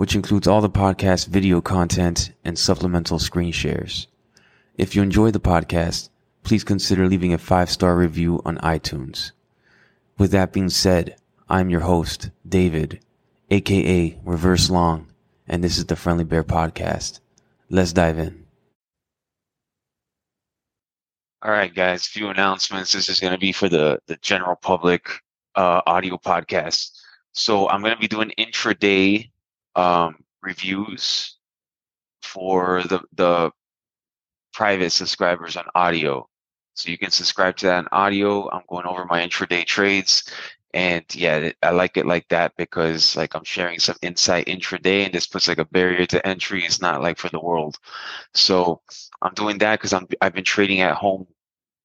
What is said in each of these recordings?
which includes all the podcast video content and supplemental screen shares. If you enjoy the podcast, please consider leaving a five star review on iTunes. With that being said, I'm your host, David, aka Reverse Long and this is the Friendly Bear Podcast. Let's dive in. All right, guys, few announcements. This is going to be for the, the general public uh, audio podcast. So I'm going to be doing intraday um, reviews for the, the private subscribers on audio. So you can subscribe to that on audio. I'm going over my intraday trades and yeah i like it like that because like i'm sharing some insight intraday and this puts like a barrier to entry it's not like for the world so i'm doing that because i'm i've been trading at home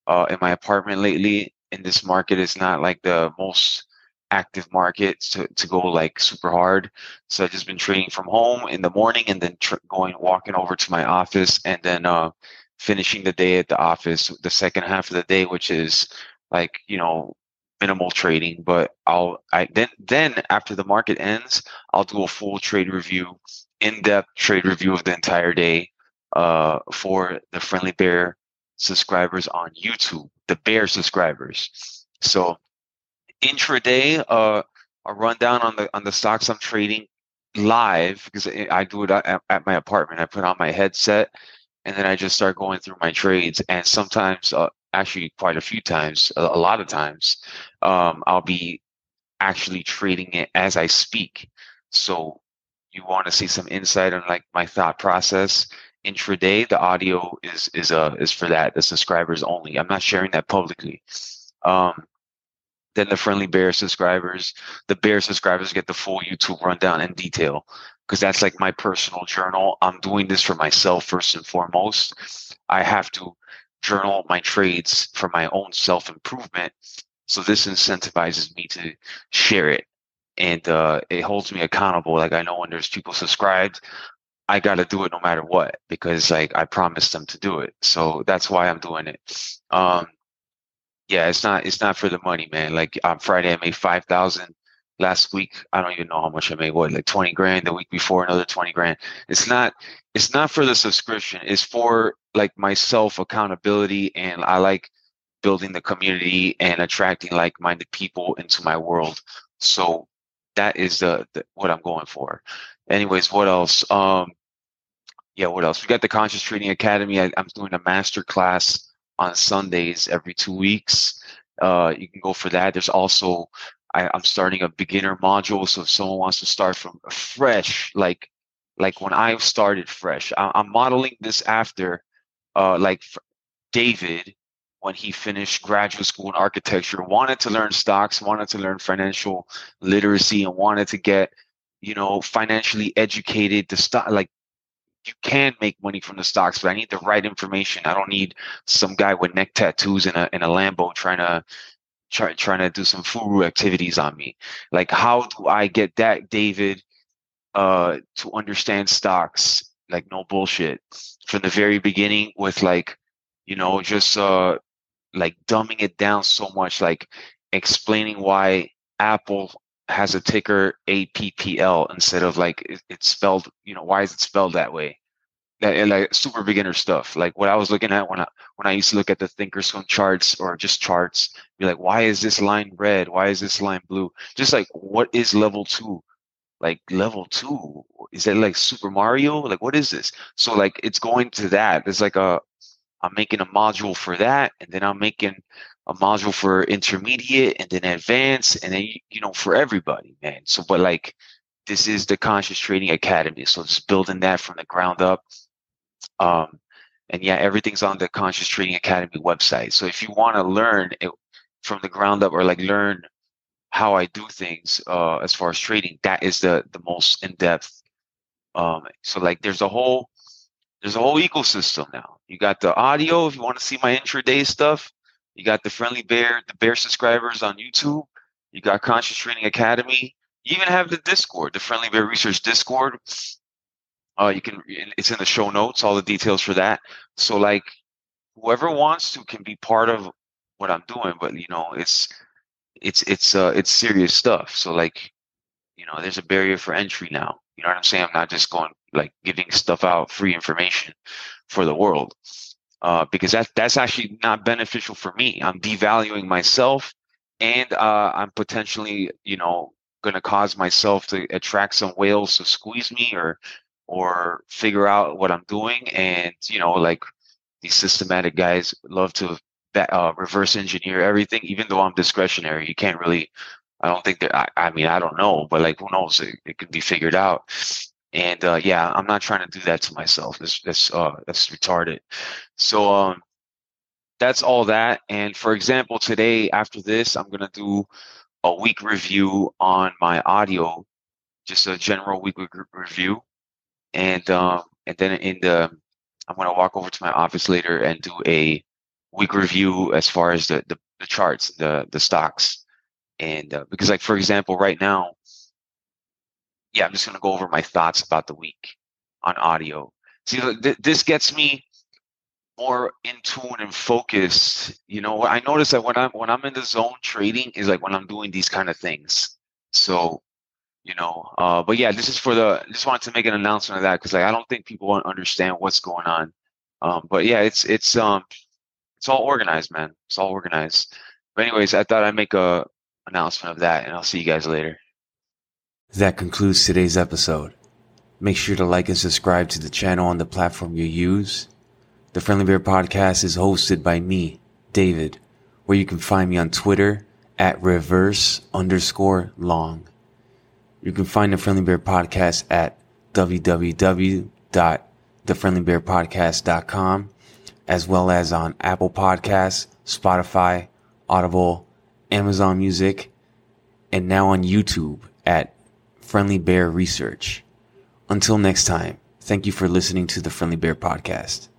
uh, in my apartment lately and this market is not like the most active market to, to go like super hard so i've just been trading from home in the morning and then tr- going walking over to my office and then uh finishing the day at the office the second half of the day which is like you know minimal trading, but I'll I then then after the market ends, I'll do a full trade review, in-depth trade review of the entire day uh, for the Friendly Bear subscribers on YouTube, the Bear subscribers. So intraday, uh, a rundown on the on the stocks I'm trading live because I do it at, at my apartment. I put on my headset and then I just start going through my trades. And sometimes uh, actually quite a few times, a, a lot of times, um, I'll be actually trading it as I speak. So you want to see some insight on like my thought process intraday. The audio is is uh is for that. The subscribers only. I'm not sharing that publicly. Um, then the friendly bear subscribers, the bear subscribers get the full YouTube rundown in detail because that's like my personal journal. I'm doing this for myself first and foremost. I have to journal my trades for my own self improvement. So this incentivizes me to share it and uh, it holds me accountable. Like I know when there's people subscribed, I got to do it no matter what because like I promised them to do it. So that's why I'm doing it. Um, yeah, it's not it's not for the money, man. Like on Friday I made five thousand. Last week I don't even know how much I made. What like twenty grand? The week before another twenty grand. It's not it's not for the subscription. It's for like myself accountability and I like building the community and attracting like-minded people into my world. So that is the, the what I'm going for. Anyways, what else? Um, yeah, what else? We got the Conscious Trading Academy. I, am doing a master class on Sundays every two weeks. Uh, you can go for that. There's also I, am starting a beginner module. So if someone wants to start from fresh, like like when I started fresh, I, am modeling this after uh, like David, when he finished graduate school in architecture, wanted to learn stocks, wanted to learn financial literacy, and wanted to get, you know, financially educated to start like you can make money from the stocks, but I need the right information. I don't need some guy with neck tattoos in a in a Lambo trying to try, trying to do some furu activities on me. Like, how do I get that David uh, to understand stocks like no bullshit from the very beginning with like you know just uh like dumbing it down so much like explaining why apple has a ticker AAPL instead of like it, it's spelled you know why is it spelled that way? That like super beginner stuff. Like what i was looking at when i when i used to look at the thinkorswim charts or just charts be like why is this line red? Why is this line blue? Just like what is level two? Like level two? Is that like super mario? Like what is this? So like it's going to that. There's like a i'm making a module for that and then i'm making a module for intermediate and then advanced and then you know for everybody man so but like this is the conscious trading academy so just building that from the ground up um and yeah everything's on the conscious trading academy website so if you want to learn it from the ground up or like learn how I do things uh, as far as trading, that is the the most in depth. Um, so like there's a whole there's a whole ecosystem now. You got the audio if you want to see my intraday stuff. You got the Friendly Bear, the Bear subscribers on YouTube. You got Conscious Trading Academy. You even have the Discord, the Friendly Bear Research Discord. Uh, you can it's in the show notes, all the details for that. So like whoever wants to can be part of what I'm doing, but you know, it's it's it's uh it's serious stuff. So like, you know, there's a barrier for entry now. You know what I'm saying? I'm not just going like giving stuff out free information for the world. Uh, because that that's actually not beneficial for me. I'm devaluing myself and uh, I'm potentially, you know, gonna cause myself to attract some whales to squeeze me or or figure out what I'm doing. And you know, like these systematic guys love to uh, reverse engineer everything, even though I'm discretionary. You can't really. I don't think that. I, I mean, I don't know, but like, who knows? It, it could be figured out. And uh, yeah, I'm not trying to do that to myself. That's that's uh, that's retarded. So um, that's all that. And for example, today after this, I'm gonna do a week review on my audio, just a general week review, and um, and then in the I'm gonna walk over to my office later and do a week review as far as the the, the charts, the the stocks, and uh, because like for example, right now, yeah, I'm just gonna go over my thoughts about the week on audio. See, th- this gets me more in tune and focused. You know, I notice that when I'm when I'm in the zone trading is like when I'm doing these kind of things. So, you know, uh, but yeah, this is for the. Just wanted to make an announcement of that because like I don't think people want to understand what's going on. Um, but yeah, it's it's um it's all organized, man. It's all organized. But anyways, I thought I'd make a announcement of that, and I'll see you guys later. That concludes today's episode. Make sure to like and subscribe to the channel on the platform you use the Friendly Bear Podcast is hosted by me, David, where you can find me on Twitter at reverse underscore long. You can find the Friendly Bear Podcast at www.thefriendlybearpodcast.com as well as on Apple Podcasts, Spotify, Audible, Amazon Music, and now on YouTube at Friendly Bear Research. Until next time, thank you for listening to the Friendly Bear Podcast.